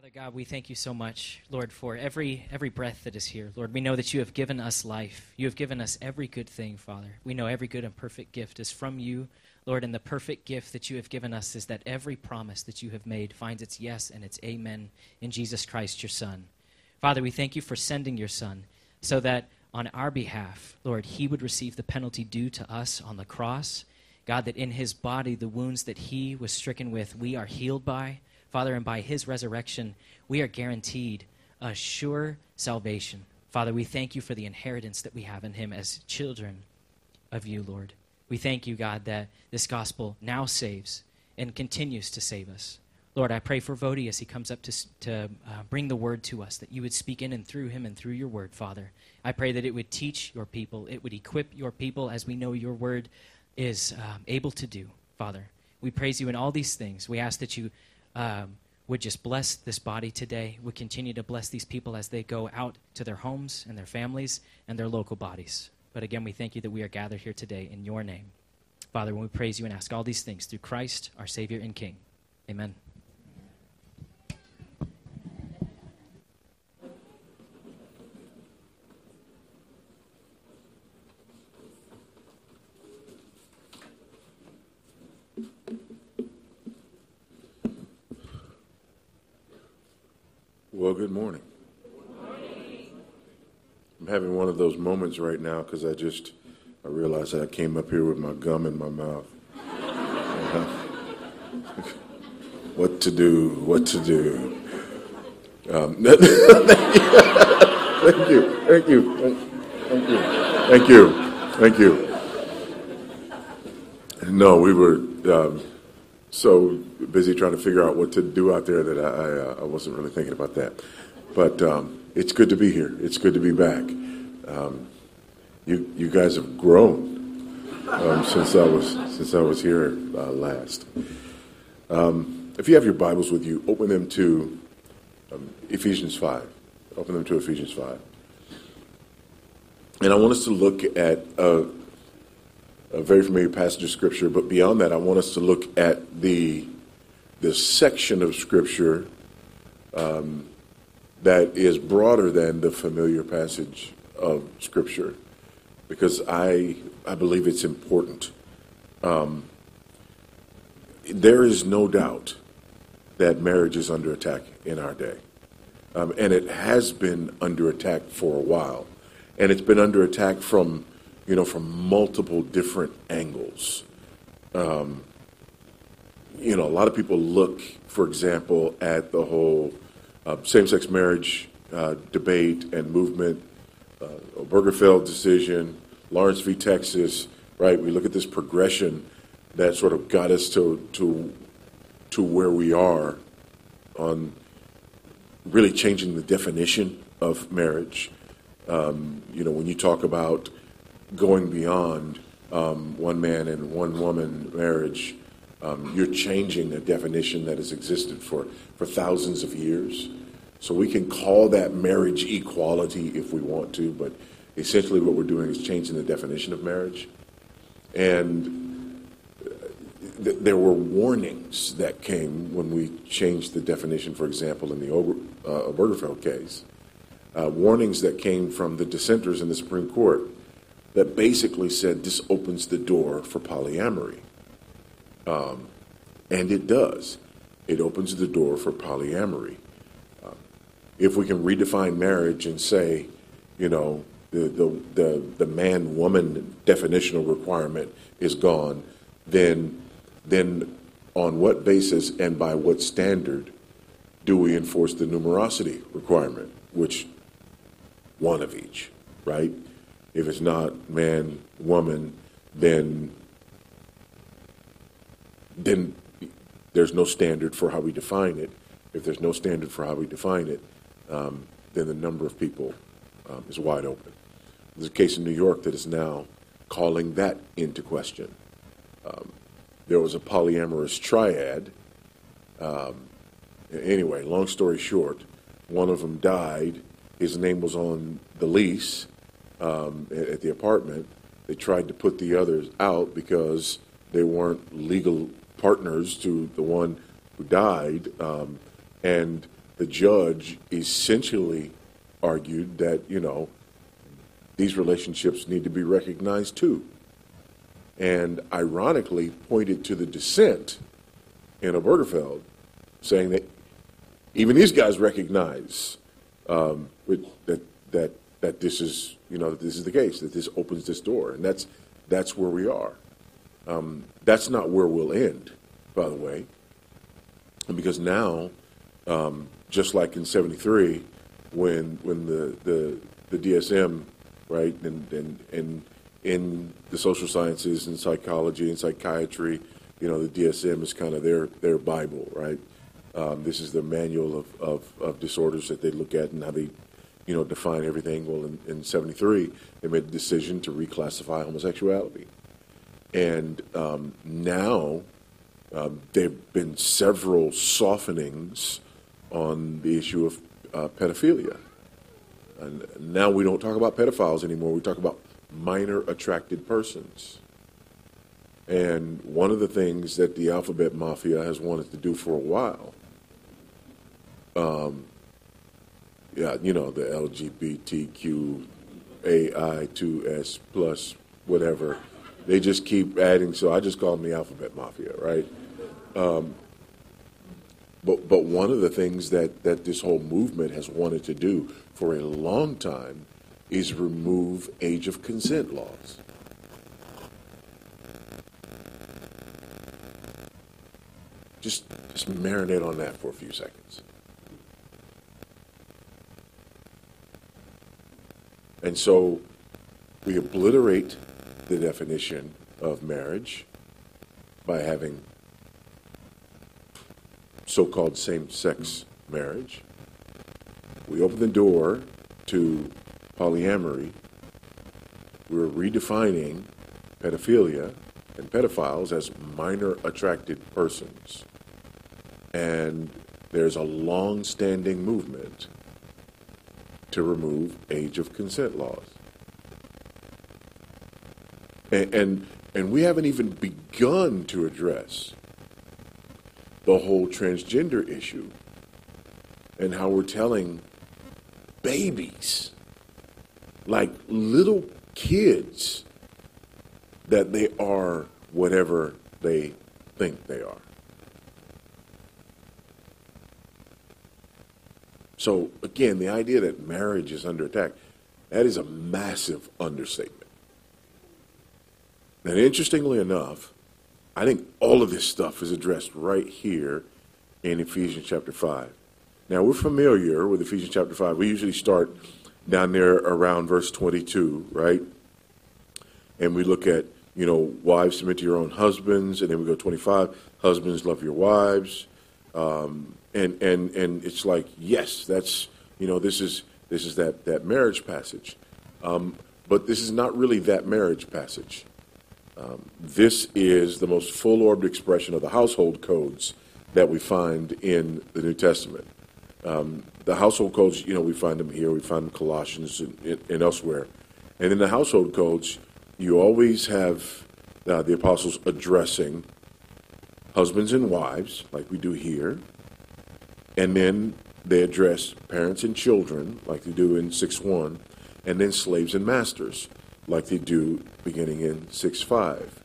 Father God, we thank you so much, Lord, for every every breath that is here. Lord, we know that you have given us life. You have given us every good thing, Father. We know every good and perfect gift is from you, Lord, and the perfect gift that you have given us is that every promise that you have made finds its yes and its amen in Jesus Christ, your Son. Father, we thank you for sending your Son so that on our behalf, Lord, he would receive the penalty due to us on the cross. God, that in his body, the wounds that he was stricken with, we are healed by. Father, and by his resurrection, we are guaranteed a sure salvation. Father, we thank you for the inheritance that we have in him as children of you, Lord. We thank you, God, that this gospel now saves and continues to save us. Lord, I pray for Voddie as he comes up to, to uh, bring the word to us, that you would speak in and through him and through your word, Father. I pray that it would teach your people, it would equip your people as we know your word is um, able to do, Father. We praise you in all these things. We ask that you um, would just bless this body today, would continue to bless these people as they go out to their homes and their families and their local bodies. But again, we thank you that we are gathered here today in your name. Father, when we praise you and ask all these things through Christ, our Savior and King. Amen. Well, good morning. I'm having one of those moments right now because I just I realized that I came up here with my gum in my mouth. what to do? What to do? Um, thank you, thank you, thank you, thank you, thank you. No, we were um, so busy trying to figure out what to do out there that I, uh, I wasn't really thinking about that. But um, it's good to be here. It's good to be back. Um, you you guys have grown um, since I was since I was here uh, last. Um, if you have your Bibles with you, open them to um, Ephesians five. Open them to Ephesians five. And I want us to look at a, a very familiar passage of Scripture, but beyond that, I want us to look at the the section of Scripture um, that is broader than the familiar passage of Scripture, because I I believe it's important. Um, there is no doubt that marriage is under attack in our day, um, and it has been under attack for a while, and it's been under attack from you know from multiple different angles. Um, you know, a lot of people look, for example, at the whole uh, same-sex marriage uh, debate and movement, uh, Obergefell decision, Lawrence v. Texas, right? We look at this progression that sort of got us to to to where we are on really changing the definition of marriage. Um, you know, when you talk about going beyond um, one man and one woman marriage, um, you're changing a definition that has existed for, for thousands of years. So we can call that marriage equality if we want to, but essentially what we're doing is changing the definition of marriage. And uh, th- there were warnings that came when we changed the definition, for example, in the Ober- uh, Obergefell case. Uh, warnings that came from the dissenters in the Supreme Court that basically said this opens the door for polyamory. Um, and it does. It opens the door for polyamory. Um, if we can redefine marriage and say, you know, the, the, the, the man woman definitional requirement is gone, then, then on what basis and by what standard do we enforce the numerosity requirement? Which one of each, right? If it's not man, woman, then then there's no standard for how we define it. If there's no standard for how we define it, um, then the number of people um, is wide open. There's a case in New York that is now calling that into question. Um, there was a polyamorous triad. Um, anyway, long story short, one of them died. His name was on the lease um, at, at the apartment. They tried to put the others out because they weren't legal partners to the one who died, um, and the judge essentially argued that, you know, these relationships need to be recognized too. And ironically pointed to the dissent in Obergefell, saying that even these guys recognize um, that, that, that this is, you know, this is the case, that this opens this door. And that's, that's where we are. Um, that's not where we'll end, by the way. because now, um, just like in 73, when, when the, the, the DSM, right, and, and, and in the social sciences and psychology and psychiatry, you know, the DSM is kind of their, their Bible, right? Um, this is the manual of, of, of, disorders that they look at and how they, you know, define everything. Well, in, in 73, they made the decision to reclassify homosexuality. And um, now um, there have been several softenings on the issue of uh, pedophilia. And now we don't talk about pedophiles anymore. We talk about minor attracted persons. And one of the things that the alphabet mafia has wanted to do for a while, um, yeah, you know, the LGBTQAI2S plus whatever, they just keep adding. So I just call them the alphabet mafia, right? Um, but but one of the things that that this whole movement has wanted to do for a long time is remove age of consent laws. Just, just marinate on that for a few seconds. And so we obliterate the definition of marriage by having so called same sex marriage. We open the door to polyamory. We're redefining pedophilia and pedophiles as minor attracted persons. And there's a long standing movement to remove age of consent laws. And, and, and we haven't even begun to address the whole transgender issue and how we're telling babies, like little kids, that they are whatever they think they are. So, again, the idea that marriage is under attack, that is a massive understatement. And interestingly enough, I think all of this stuff is addressed right here in Ephesians chapter 5. Now, we're familiar with Ephesians chapter 5. We usually start down there around verse 22, right? And we look at you know, wives submit to your own husbands, and then we go 25, husbands love your wives, um, and and and it's like yes, that's you know, this is this is that that marriage passage, um, but this is not really that marriage passage. Um, this is the most full-orbed expression of the household codes that we find in the New Testament. Um, the household codes, you know, we find them here, we find them Colossians and, and elsewhere, and in the household codes you always have uh, the apostles addressing husbands and wives, like we do here, and then they address parents and children, like they do in 6 1, and then slaves and masters, like they do beginning in 6 5.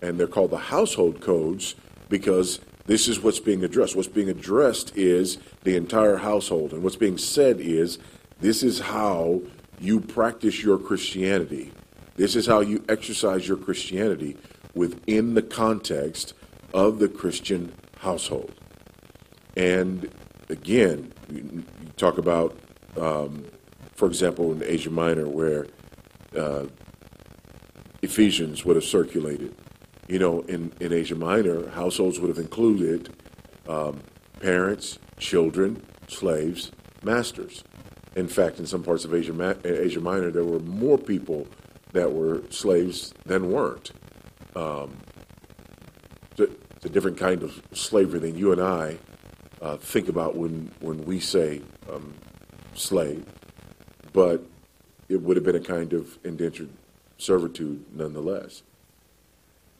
And they're called the household codes because this is what's being addressed. What's being addressed is the entire household. And what's being said is this is how you practice your Christianity. This is how you exercise your Christianity within the context of the Christian household. And again, you, talk about, um, for example, in Asia Minor, where uh, Ephesians would have circulated. You know, in, in Asia Minor, households would have included um, parents, children, slaves, masters. In fact, in some parts of Asia, Asia Minor, there were more people that were slaves than weren't. Um, it's a different kind of slavery than you and I uh, think about when, when we say um, slave, but it would have been a kind of indentured servitude nonetheless.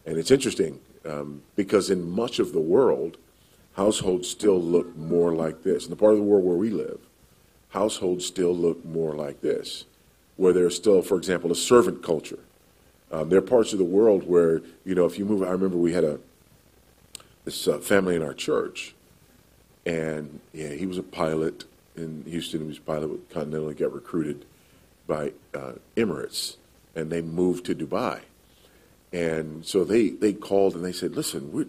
And it's interesting um, because in much of the world, households still look more like this. In the part of the world where we live, households still look more like this, where there's still, for example, a servant culture. Um, there are parts of the world where, you know, if you move, I remember we had a this uh, family in our church, and yeah, he was a pilot in Houston. He was a pilot with Continental. He got recruited by uh, Emirates, and they moved to Dubai. And so they, they called and they said, listen, we,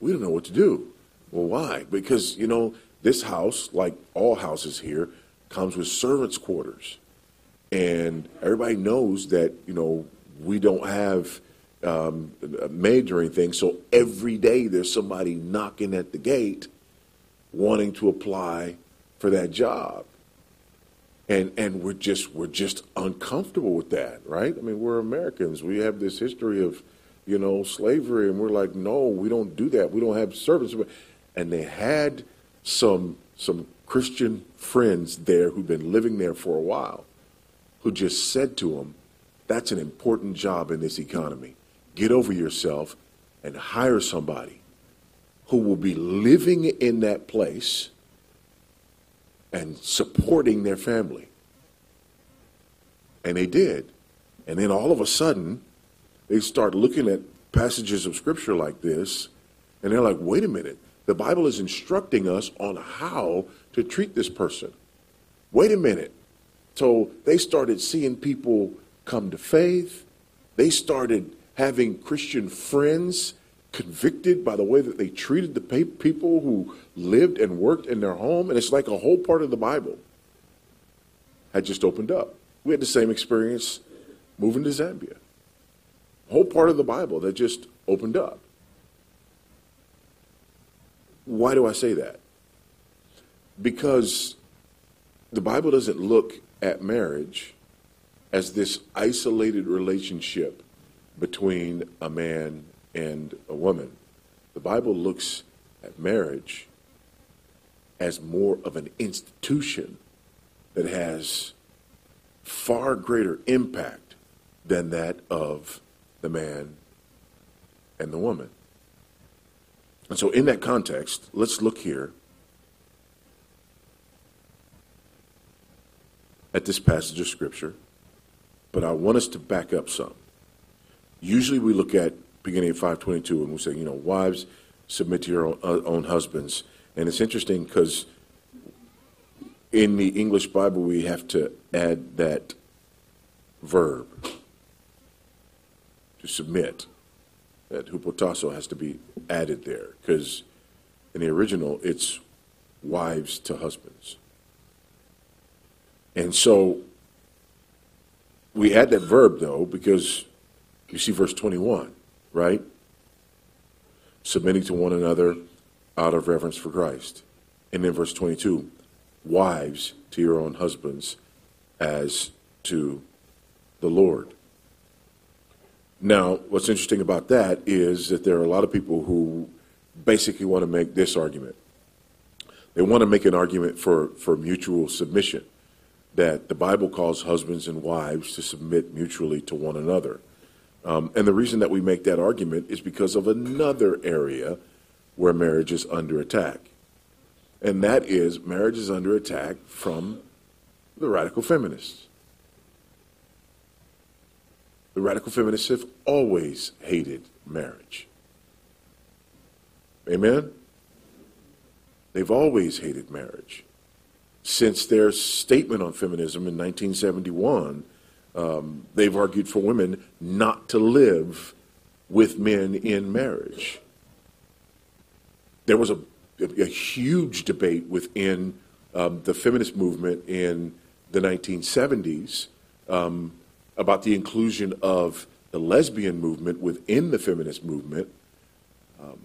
we don't know what to do. Well, why? Because, you know, this house, like all houses here, comes with servants' quarters. And everybody knows that, you know, we don't have um, maids or anything. So every day there's somebody knocking at the gate wanting to apply for that job. And, and we're just we're just uncomfortable with that, right? I mean, we're Americans. We have this history of, you know, slavery, and we're like, no, we don't do that. We don't have servants. And they had some some Christian friends there who'd been living there for a while, who just said to them, "That's an important job in this economy. Get over yourself and hire somebody who will be living in that place." and supporting their family. And they did. And then all of a sudden, they start looking at passages of scripture like this, and they're like, wait a minute, the Bible is instructing us on how to treat this person. Wait a minute. So they started seeing people come to faith. They started having Christian friends convicted by the way that they treated the people who lived and worked in their home. And it's like a whole part of the Bible had just opened up. We had the same experience moving to Zambia. A whole part of the Bible that just opened up. Why do I say that? Because the Bible doesn't look at marriage as this isolated relationship between a man and a woman. The Bible looks at marriage as more of an institution that has far greater impact than that of the man and the woman. And so, in that context, let's look here at this passage of Scripture, but I want us to back up some. Usually, we look at beginning at 522, and we say, you know, wives, submit to your own, uh, own husbands. And it's interesting because in the English Bible, we have to add that verb to submit. That hupotasso has to be added there because in the original, it's wives to husbands. And so we add that verb, though, because you see verse 21 right? Submitting to one another out of reverence for Christ. And then verse 22 wives to your own husbands as to the Lord. Now, what's interesting about that is that there are a lot of people who basically want to make this argument. They want to make an argument for, for mutual submission, that the Bible calls husbands and wives to submit mutually to one another. Um, and the reason that we make that argument is because of another area where marriage is under attack. And that is marriage is under attack from the radical feminists. The radical feminists have always hated marriage. Amen? They've always hated marriage. Since their statement on feminism in 1971, um, they've argued for women not to live with men in marriage. There was a, a, huge debate within um, the feminist movement in the 1970s um, about the inclusion of the lesbian movement within the feminist movement. Um,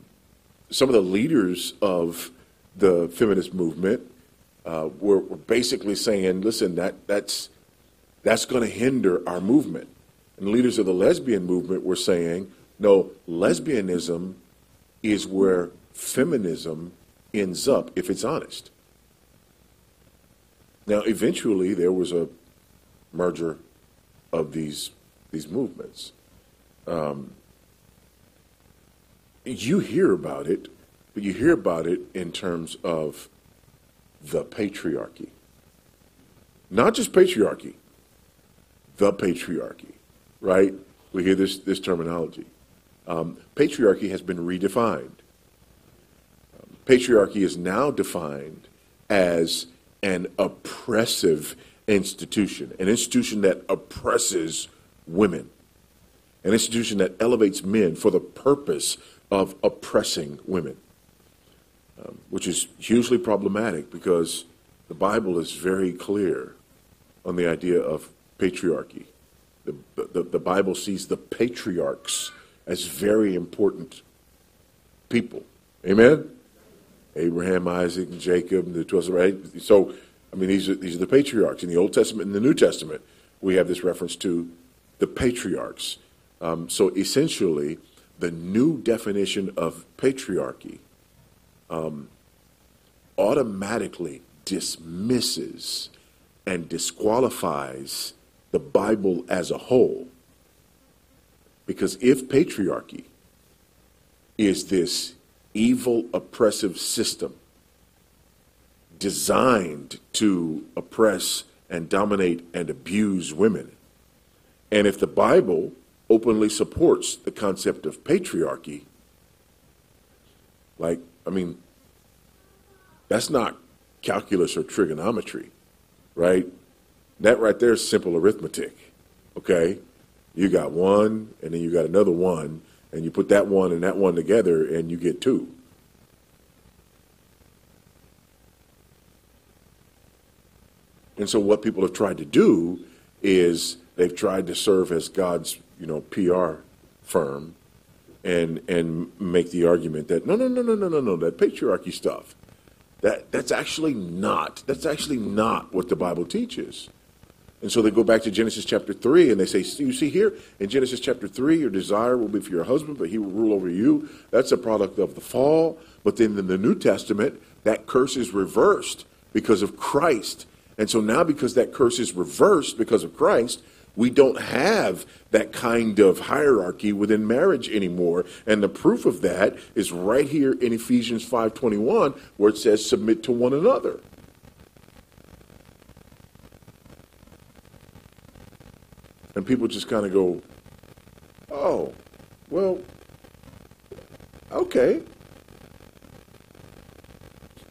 some of the leaders of the feminist movement uh, were, were basically saying, listen, that, that's that's going to hinder our movement. And leaders of the lesbian movement were saying, no, lesbianism is where feminism ends up if it's honest. Now, eventually, there was a merger of these these movements. Um, you hear about it but you hear about it in terms of the patriarchy. Not just patriarchy, the patriarchy, right? We hear this, this terminology. Um, patriarchy has been redefined. Um, patriarchy is now defined as an oppressive institution, an institution that oppresses women, an institution that elevates men for the purpose of oppressing women, um, which is hugely problematic because the Bible is very clear on the idea of patriarchy. The, the, the Bible sees the patriarchs as very important people. Amen? Abraham, Isaac, and Jacob, and the 12, right? So, I mean, these are, these are the patriarchs. In the Old Testament and the New Testament, we have this reference to the patriarchs. Um, so essentially, the new definition of patriarchy um, automatically dismisses and disqualifies the Bible as a whole. Because if patriarchy is this evil, oppressive system designed to oppress and dominate and abuse women, and if the Bible openly supports the concept of patriarchy, like, I mean, that's not calculus or trigonometry, right? That right there is simple arithmetic, okay? You got one, and then you got another one, and you put that one and that one together, and you get two. And so what people have tried to do is they've tried to serve as God's, you know, PR firm and and make the argument that no no no no no no no that patriarchy stuff that that's actually not that's actually not what the Bible teaches. And so they go back to Genesis chapter 3 and they say, You see here in Genesis chapter 3, your desire will be for your husband, but he will rule over you. That's a product of the fall. But then in the New Testament, that curse is reversed because of Christ. And so now, because that curse is reversed because of Christ, we don't have that kind of hierarchy within marriage anymore. And the proof of that is right here in Ephesians 5:21 where it says submit to one another. And people just kind of go, "Oh, well, okay.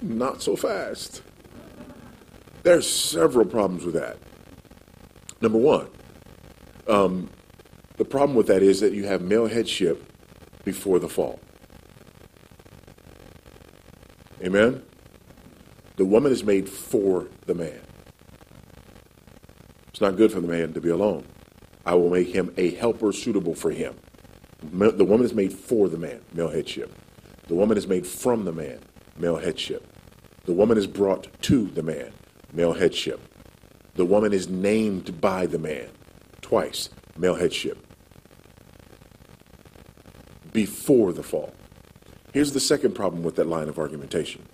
Not so fast." There's several problems with that. Number one, um, the problem with that is that you have male headship before the fall. Amen? The woman is made for the man. It's not good for the man to be alone. I will make him a helper suitable for him. The woman is made for the man, male headship. The woman is made from the man, male headship. The woman is brought to the man, male headship. The woman is named by the man, twice, male headship, before the fall. Here's the second problem with that line of argumentation.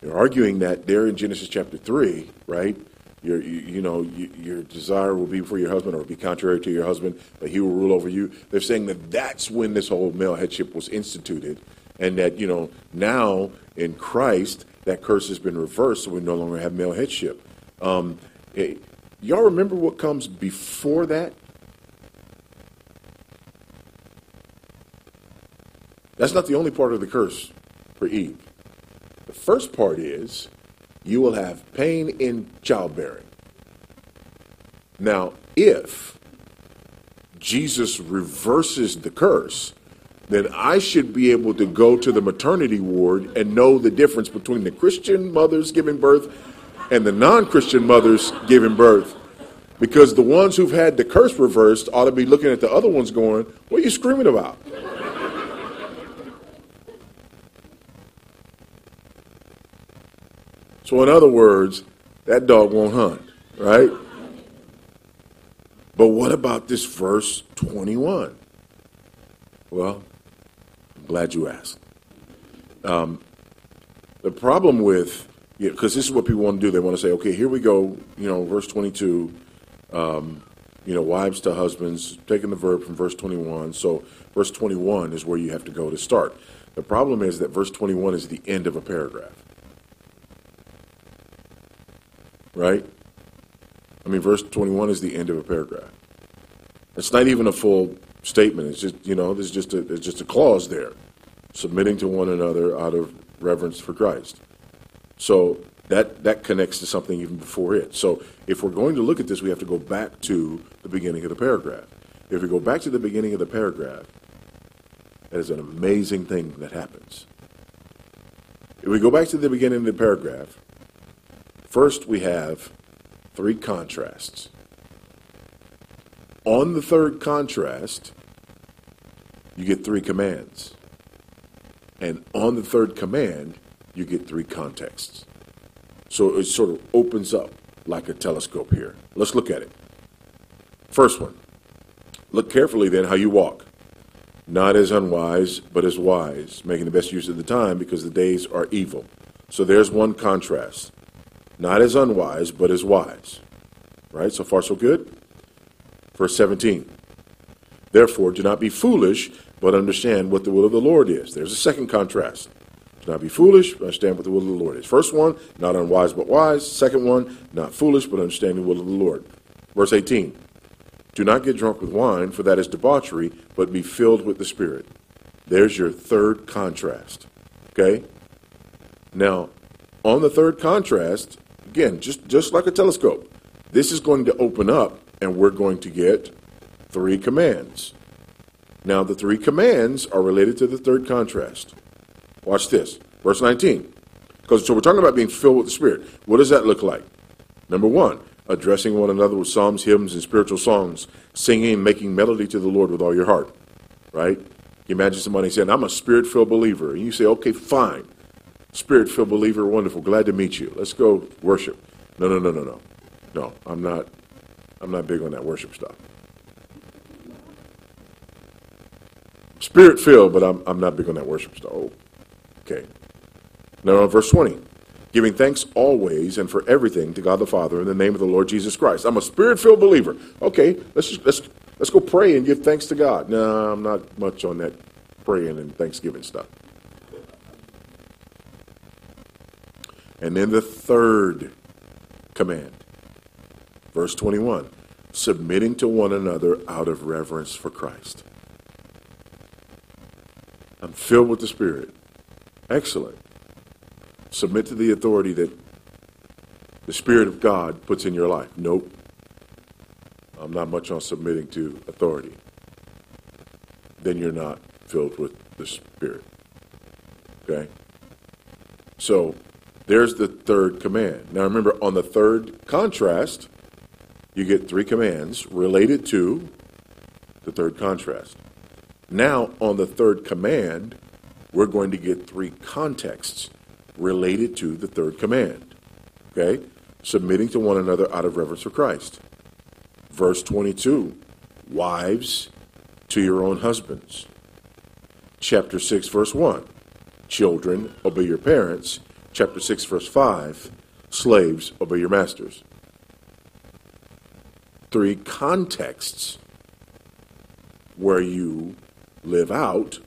You're arguing that there in Genesis chapter 3, right? Your, you, you know, you, your desire will be for your husband or be contrary to your husband, but he will rule over you. They're saying that that's when this whole male headship was instituted, and that, you know, now in Christ, that curse has been reversed, so we no longer have male headship. Um, Y'all remember what comes before that? That's not the only part of the curse for Eve. The first part is you will have pain in childbearing. Now, if Jesus reverses the curse, then I should be able to go to the maternity ward and know the difference between the Christian mothers giving birth and the non Christian mothers giving birth. Because the ones who've had the curse reversed ought to be looking at the other ones going, What are you screaming about? So, in other words, that dog won't hunt, right? But what about this verse 21? Well, I'm glad you asked. Um, the problem with because this is what people want to do. They want to say, okay, here we go, you know, verse 22, um, you know, wives to husbands, taking the verb from verse 21. So verse 21 is where you have to go to start. The problem is that verse 21 is the end of a paragraph. Right? I mean, verse 21 is the end of a paragraph. It's not even a full statement. It's just, you know, there's just a, there's just a clause there. Submitting to one another out of reverence for Christ. So that, that connects to something even before it. So if we're going to look at this, we have to go back to the beginning of the paragraph. If we go back to the beginning of the paragraph, that is an amazing thing that happens. If we go back to the beginning of the paragraph, first we have three contrasts. On the third contrast, you get three commands. And on the third command, you get three contexts. So it sort of opens up like a telescope here. Let's look at it. First one Look carefully then how you walk, not as unwise, but as wise, making the best use of the time because the days are evil. So there's one contrast. Not as unwise, but as wise. Right? So far, so good? Verse 17. Therefore, do not be foolish, but understand what the will of the Lord is. There's a second contrast. Do not be foolish, but understand what the will of the Lord is. First one, not unwise, but wise. Second one, not foolish, but understand the will of the Lord. Verse 18. Do not get drunk with wine, for that is debauchery, but be filled with the Spirit. There's your third contrast. Okay? Now, on the third contrast, again, just, just like a telescope, this is going to open up and we're going to get three commands. Now, the three commands are related to the third contrast. Watch this. Verse 19. Because so we're talking about being filled with the Spirit. What does that look like? Number one, addressing one another with psalms, hymns, and spiritual songs, singing, making melody to the Lord with all your heart. Right? You imagine somebody saying, I'm a spirit filled believer. And you say, okay, fine. Spirit filled believer, wonderful. Glad to meet you. Let's go worship. No, no, no, no, no. No, I'm not I'm not big on that worship stuff. Spirit filled, but I'm I'm not big on that worship stuff. Oh, okay. Now verse 20 giving thanks always and for everything to God the Father in the name of the Lord Jesus Christ. I'm a spirit-filled believer. Okay, let's just, let's let's go pray and give thanks to God. No, I'm not much on that praying and thanksgiving stuff. And then the third command, verse 21, submitting to one another out of reverence for Christ. I'm filled with the Spirit. Excellent submit to the authority that the Spirit of God puts in your life. Nope. I'm not much on submitting to authority. Then you're not filled with the Spirit. Okay? So there's the third command. Now remember, on the third contrast, you get three commands related to the third contrast. Now, on the third command, we're going to get three contexts related to the third command. Okay? Submitting to one another out of reverence for Christ. Verse 22 Wives, to your own husbands. Chapter 6, verse 1. Children, obey your parents. Chapter 6, verse 5. Slaves, obey your masters. Three contexts where you live out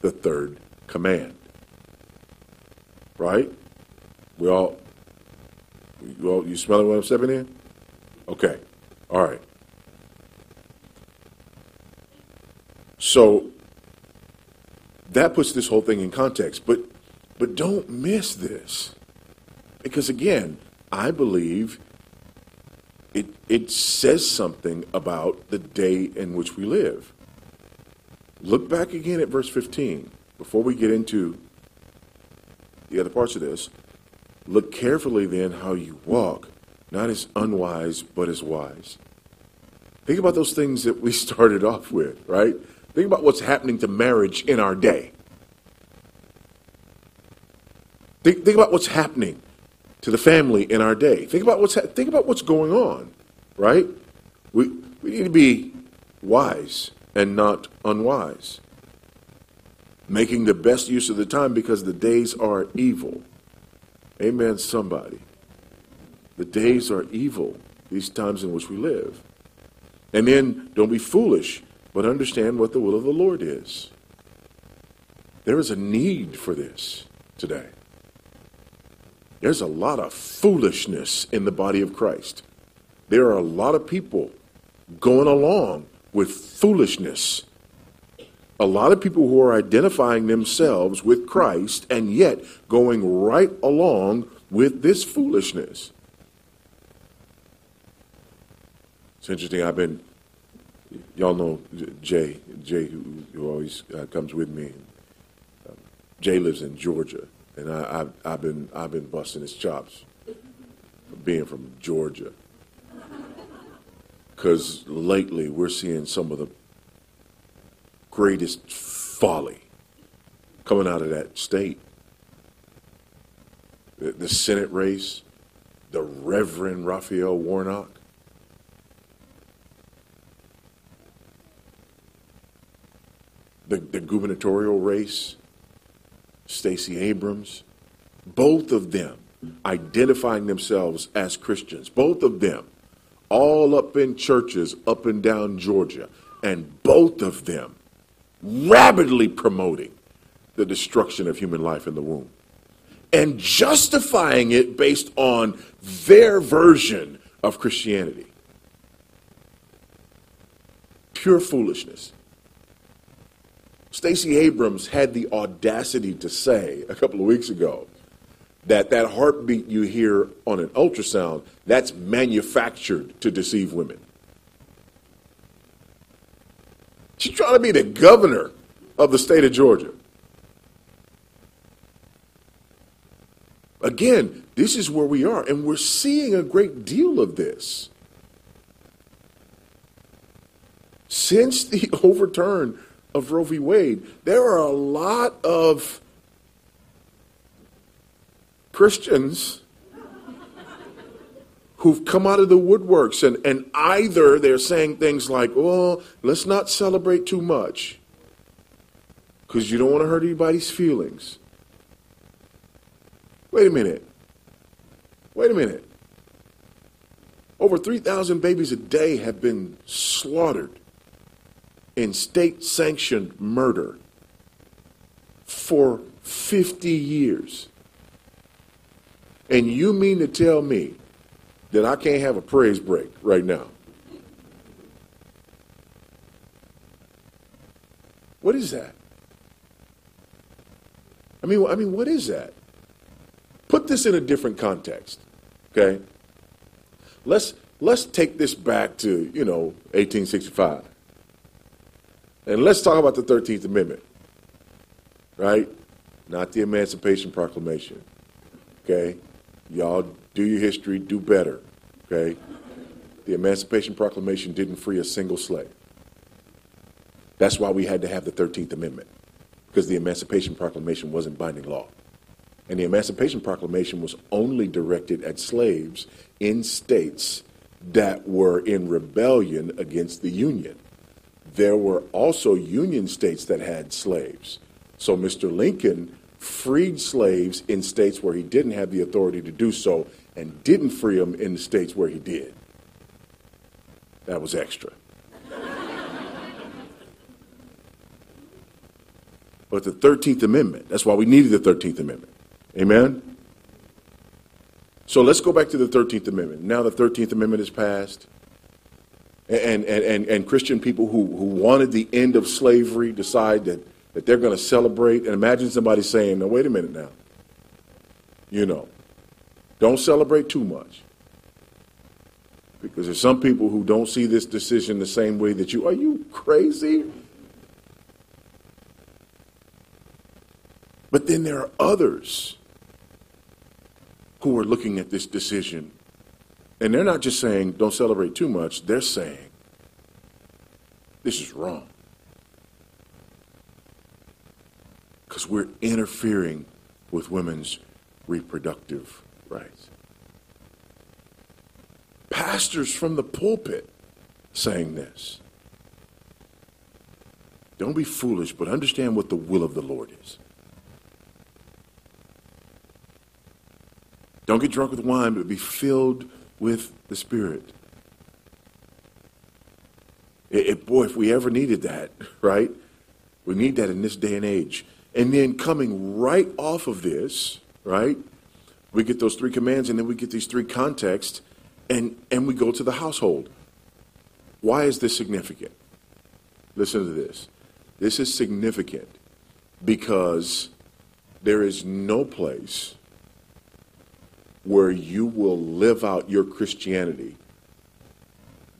the third command right? We all, you all, you smelling what I'm stepping in? Okay, all right. So that puts this whole thing in context, but but don't miss this, because again, I believe it it says something about the day in which we live. Look back again at verse 15 before we get into the other parts of this. Look carefully then how you walk, not as unwise, but as wise. Think about those things that we started off with, right? Think about what's happening to marriage in our day. Think, think about what's happening to the family in our day. Think about what's ha- think about what's going on, right? We we need to be wise and not unwise making the best use of the time because the days are evil. Amen, somebody. The days are evil, these times in which we live. And then don't be foolish, but understand what the will of the Lord is. there is a need for this today. There's a lot of foolishness in the body of Christ. There are a lot of people going along with foolishness. A lot of people who are identifying themselves with Christ and yet going right along with this foolishness. It's interesting. I've been, y'all know Jay, Jay who, who always uh, comes with me. Um, Jay lives in Georgia, and I, I've, I've been I've been busting his chops for being from Georgia. Because lately we're seeing some of the greatest folly coming out of that state. The, the Senate race, the Reverend Raphael Warnock, the, the gubernatorial race, Stacey Abrams, both of them identifying themselves as Christians, both of them all up in churches up and down Georgia, and both of them rapidly promoting the destruction of human life in the womb and justifying it based on their version of Christianity. Pure foolishness. Stacey Abrams had the audacity to say a couple of weeks ago that that heartbeat you hear on an ultrasound, that's manufactured to deceive women. She's trying to be the governor of the state of Georgia. Again, this is where we are, and we're seeing a great deal of this. Since the overturn of Roe v. Wade, there are a lot of Christians who've come out of the woodworks and, and either they're saying things like, well, let's not celebrate too much because you don't want to hurt anybody's feelings. Wait a minute. Wait a minute. Over 3,000 babies a day have been slaughtered in state sanctioned murder for 50 years. And you mean to tell me that I can't have a praise break right now? What is that? I mean, I mean, what is that? Put this in a different context, okay? Let's let's take this back to you know 1865. And let's talk about the 13th Amendment, right? Not the Emancipation Proclamation. Okay? Y'all do your history, do better. Okay? The Emancipation Proclamation didn't free a single slave. That's why we had to have the 13th Amendment, because the Emancipation Proclamation wasn't binding law. And the Emancipation Proclamation was only directed at slaves in states that were in rebellion against the Union there were also Union states that had slaves. So Mr. Lincoln freed slaves in states where he didn't have the authority to do so and didn't free them in the states where he did. That was extra. but the 13th Amendment, that's why we needed the 13th Amendment. Amen? So let's go back to the 13th Amendment. Now the 13th Amendment is passed and, and, and, and Christian people who, who wanted the end of slavery decide that, that they're going to celebrate. And imagine somebody saying, no, wait a minute now. You know, don't celebrate too much. Because there's some people who don't see this decision the same way that you. Are you crazy? But then there are others who are looking at this decision and they're not just saying, don't celebrate too much, they're saying, this is wrong. Because we're interfering with women's reproductive rights. Pastors from the pulpit saying this. Don't be foolish, but understand what the will of the Lord is. Don't get drunk with wine, but be filled with the Spirit. It, boy, if we ever needed that, right? We need that in this day and age. And then coming right off of this, right, we get those three commands and then we get these three contexts and, and we go to the household. Why is this significant? Listen to this. This is significant because there is no place where you will live out your Christianity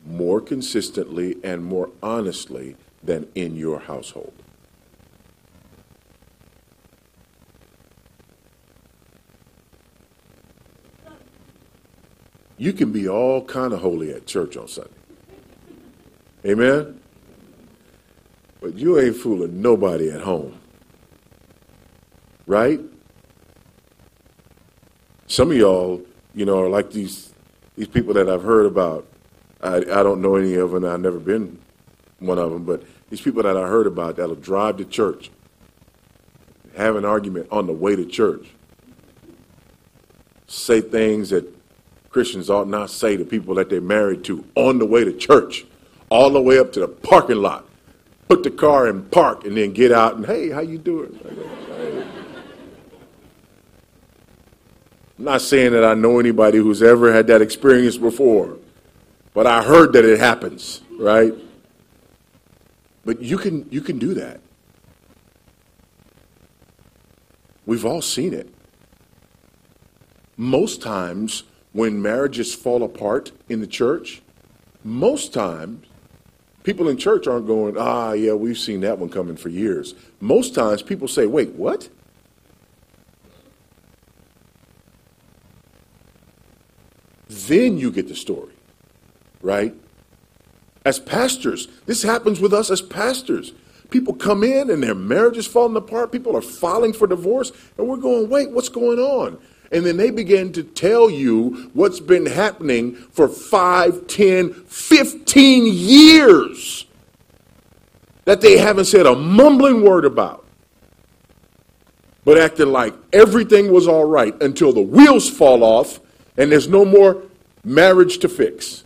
more consistently and more honestly than in your household. You can be all kind of holy at church on Sunday. Amen? But you ain't fooling nobody at home. Right? Some of y'all, you know, are like these these people that I've heard about. I, I don't know any of them. I've never been one of them, but these people that I heard about that'll drive to church, have an argument on the way to church, say things that Christians ought not say to people that they're married to on the way to church, all the way up to the parking lot. Put the car in park and then get out and hey, how you doing? I'm not saying that I know anybody who's ever had that experience before, but I heard that it happens, right? But you can you can do that. We've all seen it. Most times when marriages fall apart in the church, most times people in church aren't going, ah, yeah, we've seen that one coming for years. Most times people say, wait, what? Then you get the story, right? As pastors, this happens with us as pastors. People come in and their marriage is falling apart. People are filing for divorce, and we're going, wait, what's going on? And then they begin to tell you what's been happening for 5, 10, 15 years that they haven't said a mumbling word about, but acting like everything was all right until the wheels fall off and there's no more marriage to fix.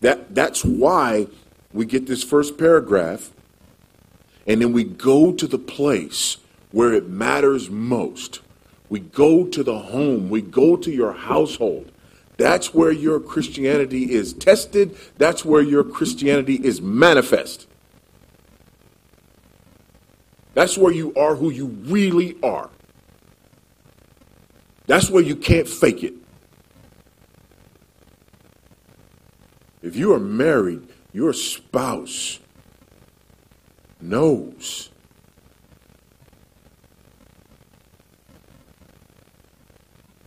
That, that's why we get this first paragraph, and then we go to the place where it matters most. We go to the home, we go to your household. That's where your Christianity is tested, that's where your Christianity is manifest. That's where you are who you really are. That's where you can't fake it. If you are married, your spouse knows.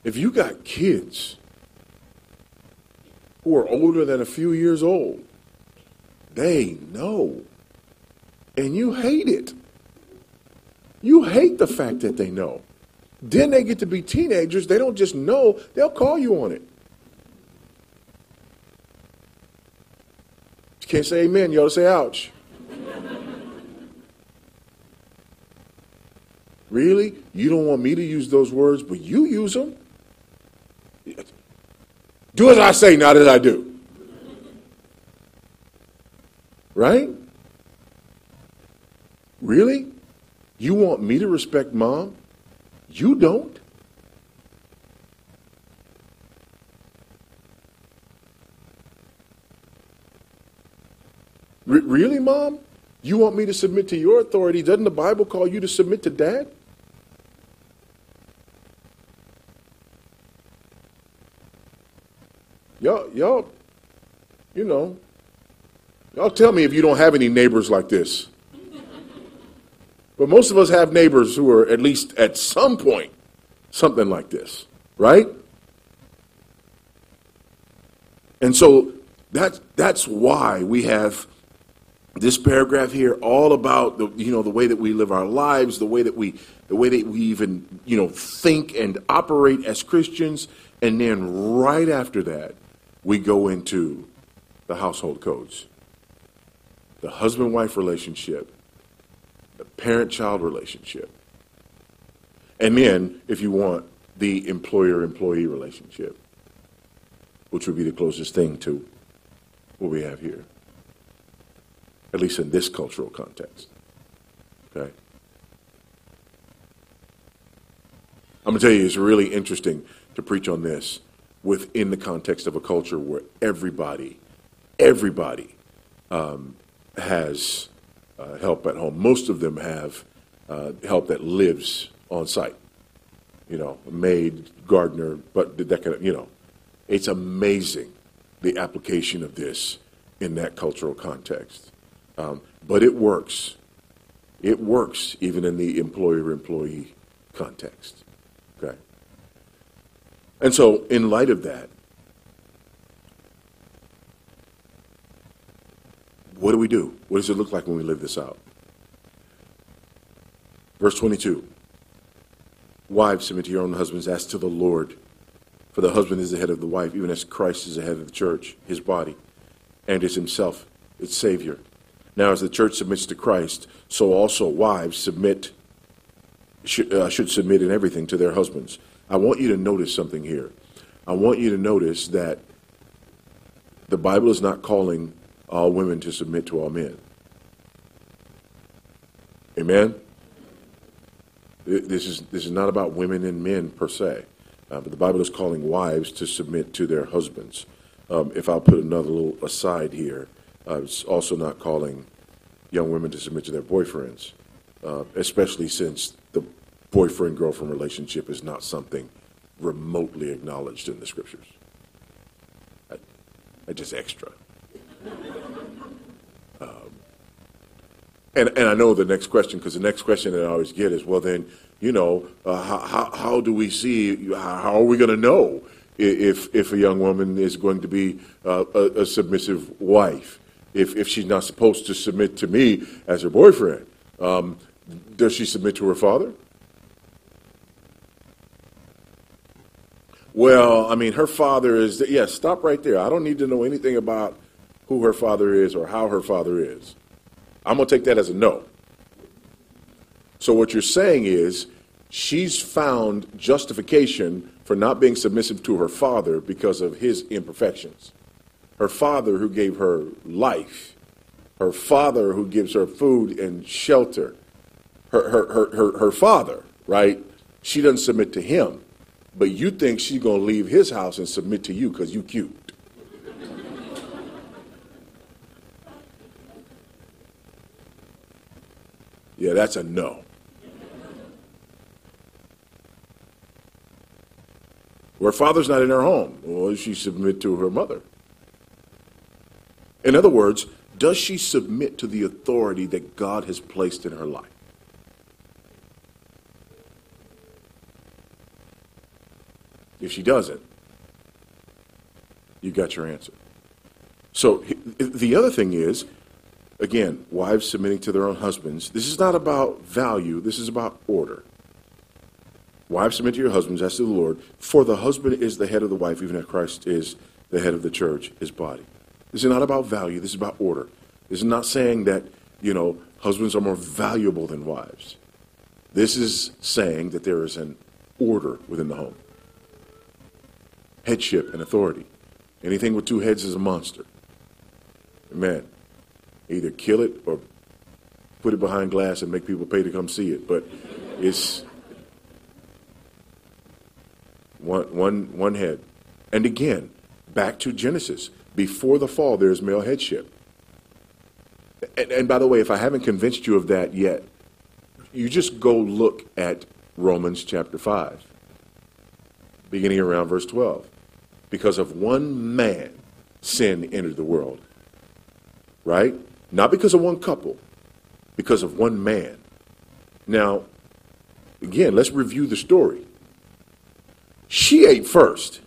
If you got kids who are older than a few years old, they know. And you hate it. You hate the fact that they know. Then they get to be teenagers. They don't just know, they'll call you on it. You can't say amen. You ought to say ouch. really? You don't want me to use those words, but you use them? Do as I say, not as I do. Right? Really? You want me to respect mom? You don't? really, mom? You want me to submit to your authority? Doesn't the Bible call you to submit to dad? Y'all, y'all, you know, y'all tell me if you don't have any neighbors like this. But most of us have neighbors who are at least at some point something like this, right? And so that, that's why we have this paragraph here all about the you know the way that we live our lives the way that we the way that we even you know think and operate as christians and then right after that we go into the household codes the husband wife relationship parent child relationship and then if you want the employer employee relationship which would be the closest thing to what we have here, at least in this cultural context. Okay? I'm going to tell you, it's really interesting to preach on this within the context of a culture where everybody, everybody um, has uh, help at home. Most of them have uh, help that lives on site. You know, maid, gardener, but that kind of, you know, it's amazing the application of this in that cultural context. Um, but it works. It works even in the employer employee context. Okay? And so, in light of that, what do we do? What does it look like when we live this out? Verse 22 Wives, submit to your own husbands as to the Lord. For the husband is the head of the wife, even as Christ is the head of the church, his body, and is himself its Savior. Now, as the church submits to Christ, so also wives submit should, uh, should submit in everything to their husbands. I want you to notice something here. I want you to notice that the Bible is not calling all women to submit to all men. Amen? This is, this is not about women and men per se, uh, but the Bible is calling wives to submit to their husbands. Um, if I'll put another little aside here, uh, it's also not calling young women to submit to their boyfriends, uh, especially since the boyfriend girlfriend relationship is not something remotely acknowledged in the scriptures. I, I just extra. Um, and, and I know the next question, because the next question that I always get is, well, then, you know, uh, how, how, how, do we see, how are we going to know if, if a young woman is going to be uh, a, a, submissive wife, if, if she's not supposed to submit to me as her boyfriend? Um, does she submit to her father? Well, I mean, her father is, yes, yeah, stop right there. I don't need to know anything about who her father is or how her father is. I'm going to take that as a no. So what you're saying is she's found justification for not being submissive to her father because of his imperfections. Her father who gave her life, her father who gives her food and shelter, her, her, her, her, her father, right? She doesn't submit to him. But you think she's going to leave his house and submit to you because you cute. Yeah, that's a no. Where father's not in her home, well, she submit to her mother. In other words, does she submit to the authority that God has placed in her life? If she doesn't, you got your answer. So the other thing is, again, wives submitting to their own husbands. This is not about value, this is about order. Wives submit to your husbands as to the Lord, for the husband is the head of the wife, even as Christ is the head of the church, his body. This is not about value, this is about order. This is not saying that, you know, husbands are more valuable than wives. This is saying that there is an order within the home headship and authority. Anything with two heads is a monster. Amen. Either kill it or put it behind glass and make people pay to come see it. But it's one, one, one head. And again, back to Genesis. Before the fall, there's male headship. And, and by the way, if I haven't convinced you of that yet, you just go look at Romans chapter 5 beginning around verse 12. Because of one man, sin entered the world. Right? Not because of one couple, because of one man. Now, again, let's review the story. She ate first.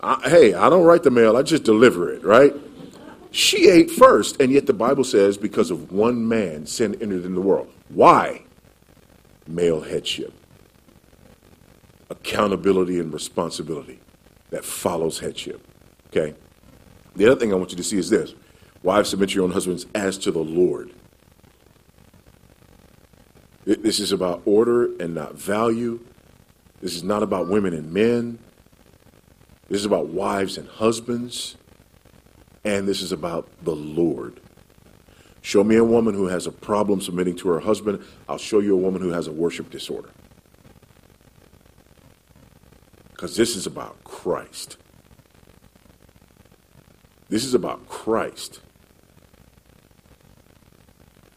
I, hey, I don't write the mail, I just deliver it, right? She ate first, and yet the Bible says because of one man, sin entered in the world. Why? Male headship accountability and responsibility that follows headship. Okay? The other thing I want you to see is this Wives, submit to your own husbands as to the Lord. This is about order and not value. This is not about women and men. This is about wives and husbands, and this is about the Lord. Show me a woman who has a problem submitting to her husband. I'll show you a woman who has a worship disorder. Because this is about Christ. This is about Christ.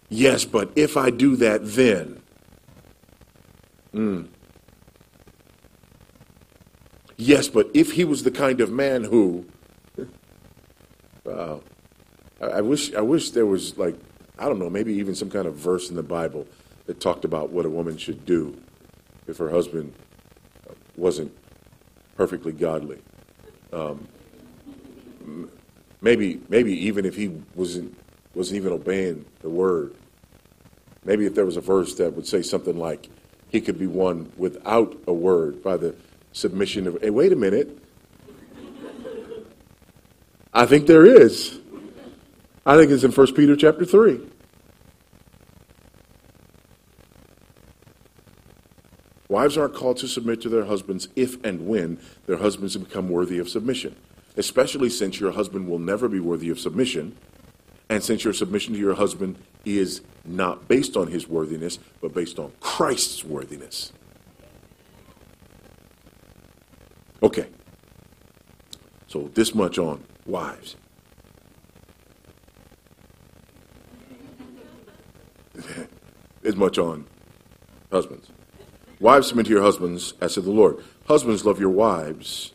Yes, but if I do that, then. Mm. Yes, but if he was the kind of man who. Wow. I wish I wish there was like I don't know maybe even some kind of verse in the Bible that talked about what a woman should do if her husband wasn't perfectly godly. Um, maybe maybe even if he wasn't wasn't even obeying the word. Maybe if there was a verse that would say something like he could be won without a word by the submission of. Hey, wait a minute. I think there is. I think it's in 1 Peter chapter 3. Wives aren't called to submit to their husbands if and when their husbands become worthy of submission, especially since your husband will never be worthy of submission, and since your submission to your husband is not based on his worthiness, but based on Christ's worthiness. Okay. So, this much on wives. as much on husbands. Wives, submit to your husbands as to the Lord. Husbands, love your wives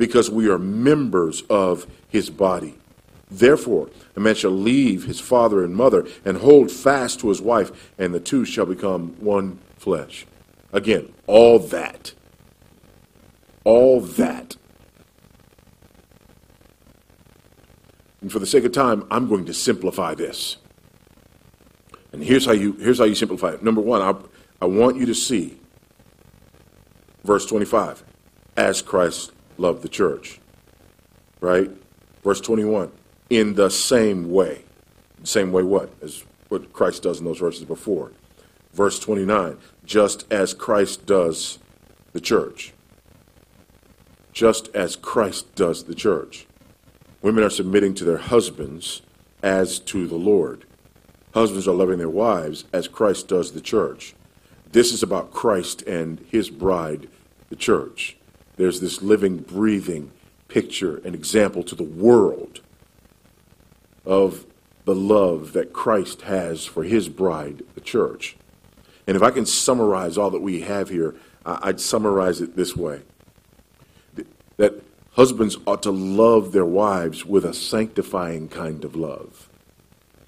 because we are members of his body. Therefore, a man shall leave his father and mother and hold fast to his wife, and the two shall become one flesh. Again, all that. All that. And for the sake of time, I'm going to simplify this. And here's how you here's how you simplify it. Number one, I, I want you to see verse 25, as Christ loved the church. Right? Verse 21, in the same way. Same way what? As what Christ does in those verses before. Verse 29, just as Christ does the church. Just as Christ does the church. Women are submitting to their husbands as to the Lord. Husbands are loving their wives as Christ does the church. This is about Christ and his bride, the church. There's this living, breathing picture and example to the world of the love that Christ has for his bride, the church. And if I can summarize all that we have here, I'd summarize it this way that husbands ought to love their wives with a sanctifying kind of love.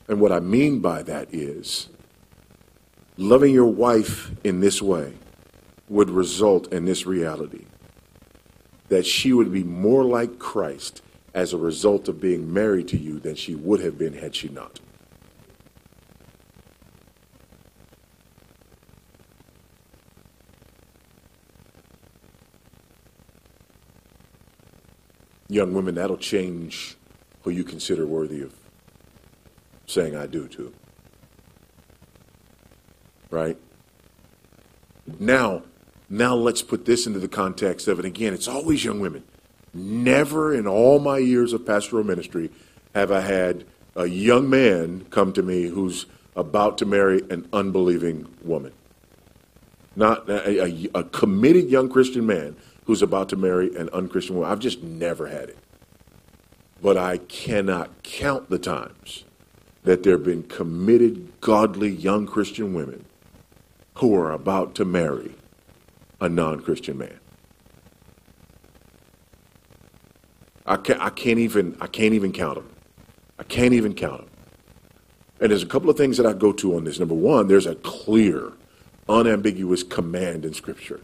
And what I mean by that is loving your wife in this way would result in this reality that she would be more like Christ as a result of being married to you than she would have been had she not. Young women, that'll change who you consider worthy of saying I do to. Right? Now, now let's put this into the context of it. Again, it's always young women. Never in all my years of pastoral ministry have I had a young man come to me who's about to marry an unbelieving woman. Not a, a, a committed young Christian man who's about to marry an unchristian woman. I've just never had it. But I cannot count the times that there have been committed, godly young Christian women who are about to marry a non Christian man. I can't, I can't even I can't even count them. I can't even count them. And there's a couple of things that I go to on this. Number one, there's a clear, unambiguous command in Scripture: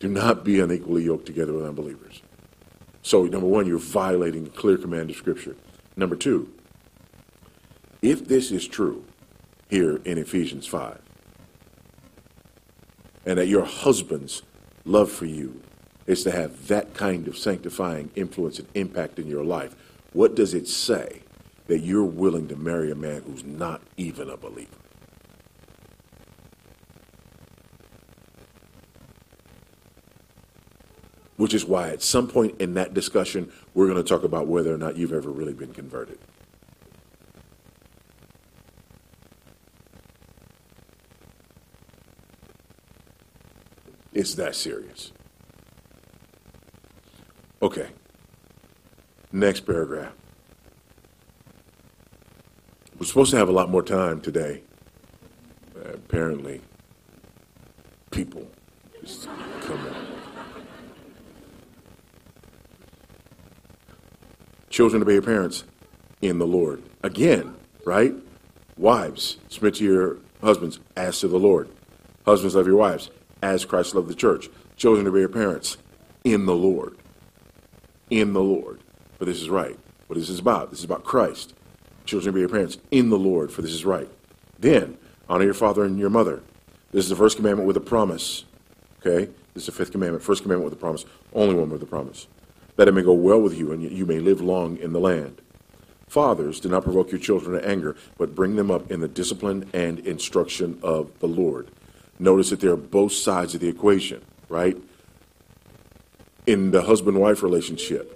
do not be unequally yoked together with unbelievers. So, number one, you're violating the clear command of Scripture. Number two, if this is true here in Ephesians 5, and that your husband's love for you is to have that kind of sanctifying influence and impact in your life, what does it say that you're willing to marry a man who's not even a believer? Which is why at some point in that discussion, we're going to talk about whether or not you've ever really been converted. It's that serious. Okay. Next paragraph. We're supposed to have a lot more time today. Uh, apparently, people just come. Children obey your parents in the Lord. Again, right? Wives, submit to your husbands as to the Lord. Husbands, love your wives as Christ loved the church. Children obey your parents in the Lord. In the Lord. For this is right. What is this about. This is about Christ. Children obey your parents in the Lord, for this is right. Then, honor your father and your mother. This is the first commandment with a promise. Okay? This is the fifth commandment. First commandment with a promise. Only one with a promise. That it may go well with you and you may live long in the land. Fathers, do not provoke your children to anger, but bring them up in the discipline and instruction of the Lord. Notice that there are both sides of the equation, right? In the husband wife relationship,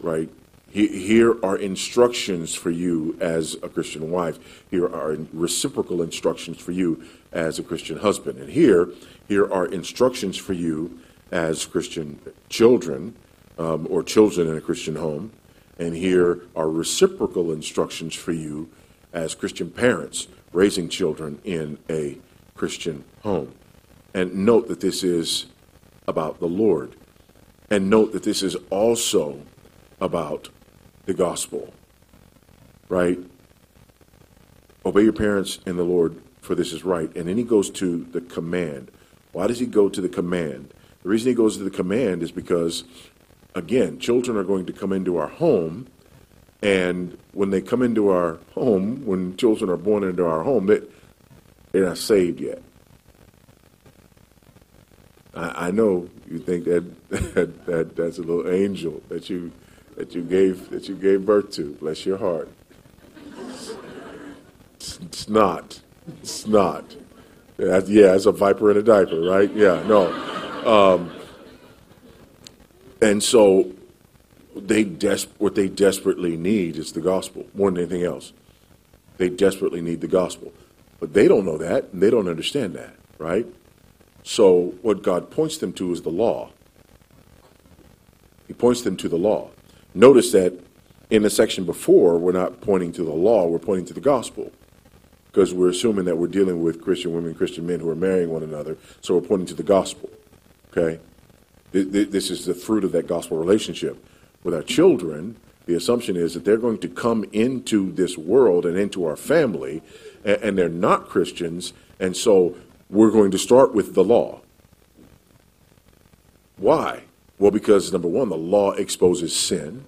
right? Here are instructions for you as a Christian wife. Here are reciprocal instructions for you as a Christian husband. And here, here are instructions for you as Christian children um, or children in a Christian home. And here are reciprocal instructions for you as Christian parents raising children in a Christian home. And note that this is about the Lord. And note that this is also about the gospel. Right? Obey your parents in the Lord, for this is right. And then he goes to the command. Why does he go to the command? The reason he goes to the command is because, again, children are going to come into our home. And when they come into our home, when children are born into our home, they, they're not saved yet. I, I know you think that, that, that that's a little angel that you that you gave that you gave birth to. Bless your heart. It's, not. It's not. That's, yeah, it's a viper in a diaper, right? Yeah, no. Um, and so they des- what they desperately need is the gospel more than anything else. They desperately need the gospel. But they don't know that, and they don't understand that, right? So what God points them to is the law. He points them to the law. Notice that in the section before, we're not pointing to the law, we're pointing to the gospel. Because we're assuming that we're dealing with Christian women, Christian men who are marrying one another, so we're pointing to the gospel. Okay? This is the fruit of that gospel relationship. With our children, the assumption is that they're going to come into this world and into our family and, they're not Christians, and so we're going to start with the law. Why? Well, because number one, the law exposes sin,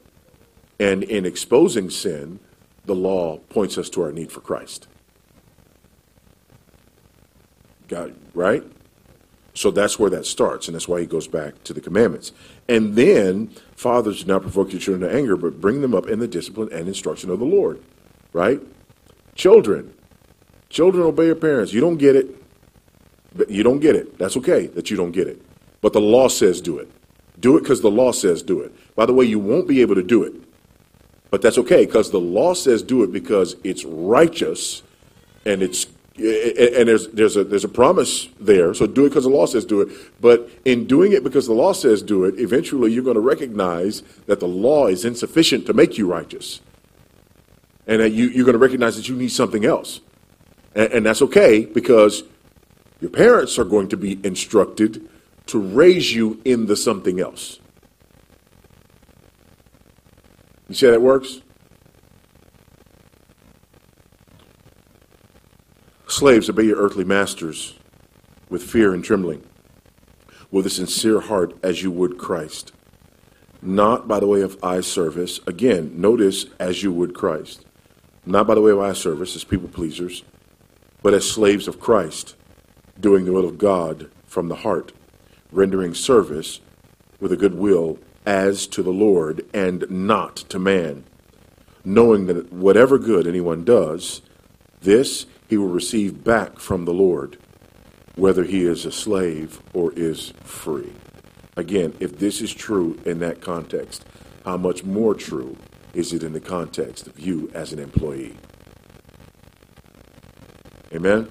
and in exposing sin, the law points us to our need for Christ. Got right? So that's where that starts, and that's why he goes back to the commandments. And then, fathers do not provoke your children to anger, but bring them up in the discipline and instruction of the Lord. Right? Children, Children obey your parents. You don't get it. but You don't get it. That's okay that you don't get it. But the law says do it. Do it because the law says do it. By the way, you won't be able to do it. But that's okay because the law says do it because it's righteous and it's and there's there's a there's a promise there. So do it because the law says do it. But in doing it because the law says do it, eventually you're going to recognize that the law is insufficient to make you righteous, and that you, you're going to recognize that you need something else. And, and that's okay because your parents are going to be instructed to raise you in the something else. You see how that works? Slaves, obey your earthly masters with fear and trembling, with a sincere heart as you would Christ, not by the way of eye service. Again, notice as you would Christ. Not by the way of eye service as people pleasers, but as slaves of Christ, doing the will of God from the heart, rendering service with a good will as to the Lord and not to man, knowing that whatever good anyone does, this he will receive back from the Lord, whether he is a slave or is free. Again, if this is true in that context, how much more true is it in the context of you as an employee? Amen?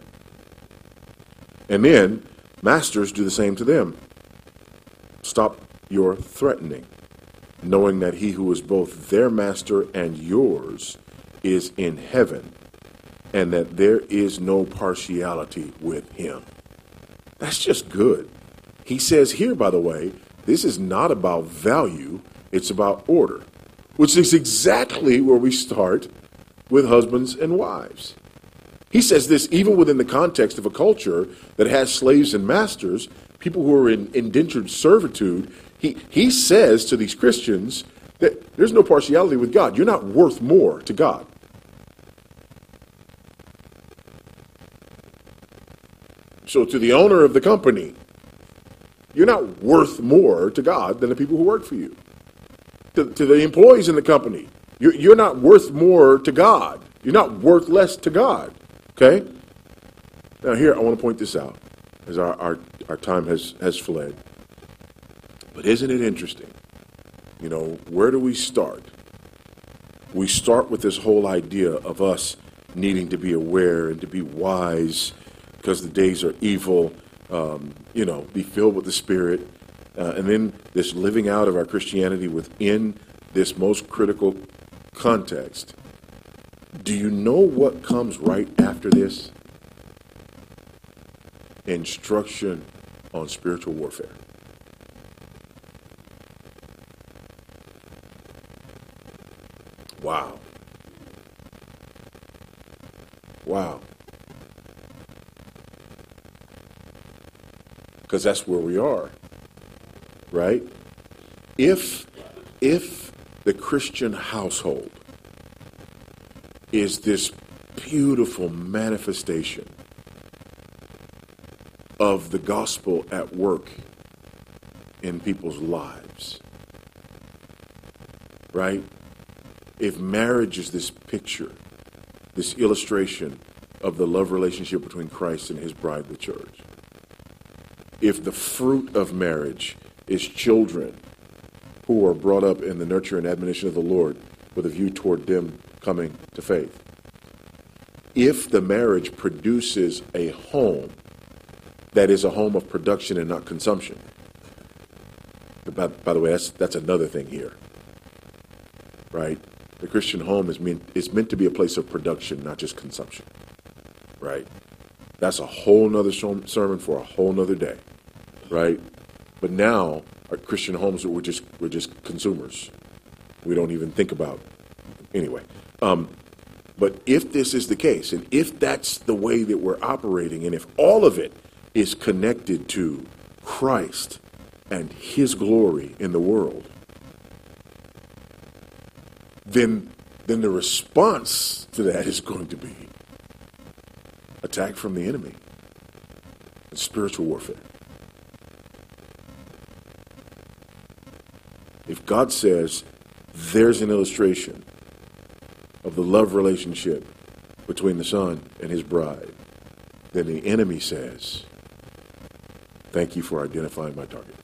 And then, masters do the same to them. Stop your threatening, knowing that he who is both their master and yours is in heaven, and that there is no partiality with him. That's just good. He says here, by the way, this is not about value, it's about order, which is exactly where we start with husbands and wives. He says this even within the context of a culture that has slaves and masters, people who are in indentured servitude. He, he says to these Christians that there's no partiality with God. You're not worth more to God. So, to the owner of the company, you're not worth more to God than the people who work for you. To, to the employees in the company, you're, you're not worth more to God. You're not worth less to God. Okay? Now, here, I want to point this out as our, our, our time has, has fled. But isn't it interesting? You know, where do we start? We start with this whole idea of us needing to be aware and to be wise because the days are evil um, you know, be filled with the Spirit, uh, and then this living out of our Christianity within this most critical context. Do you know what comes right after this? Instruction on spiritual warfare. Wow. Wow. because that's where we are, right? If if the Christian household is this beautiful manifestation of the gospel at work in people's lives, right? If marriage is this picture, this illustration of the love relationship between Christ and his bride, the church, if the fruit of marriage is children who are brought up in the nurture and admonition of the Lord with a view toward them coming to faith. If the marriage produces a home that is a home of production and not consumption. By, by the way, that's, that's another thing here. Right? The Christian home is meant, is meant to be a place of production, not just consumption. Right? That's a whole nother sermon for a whole nother day, right? But now our Christian homes we're just we're just consumers. We don't even think about anyway. Um, but if this is the case, and if that's the way that we're operating, and if all of it is connected to Christ and His glory in the world, then then the response to that is going to be attack from the enemy, and spiritual warfare. If God says there's an illustration of the love relationship between the Son and his bride, then the enemy says, Thank you for identifying my target.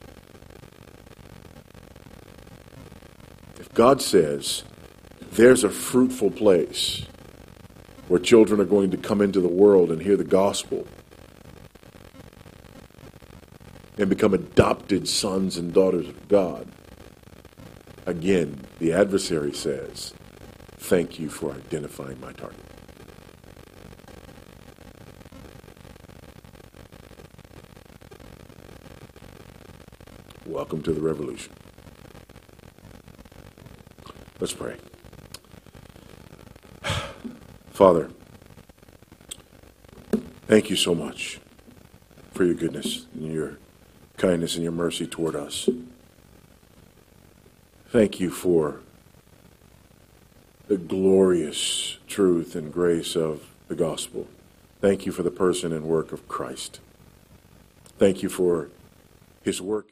If God says there's a fruitful place where children are going to come into the world and hear the gospel and become adopted sons and daughters of God. Again, the adversary says, Thank you for identifying my target. Welcome to the revolution. Let's pray. Father, thank you so much for your goodness and your kindness and your mercy toward us. Thank you for glorious truth and grace of the gospel. Thank you for the person and work of Christ. Thank you for his work.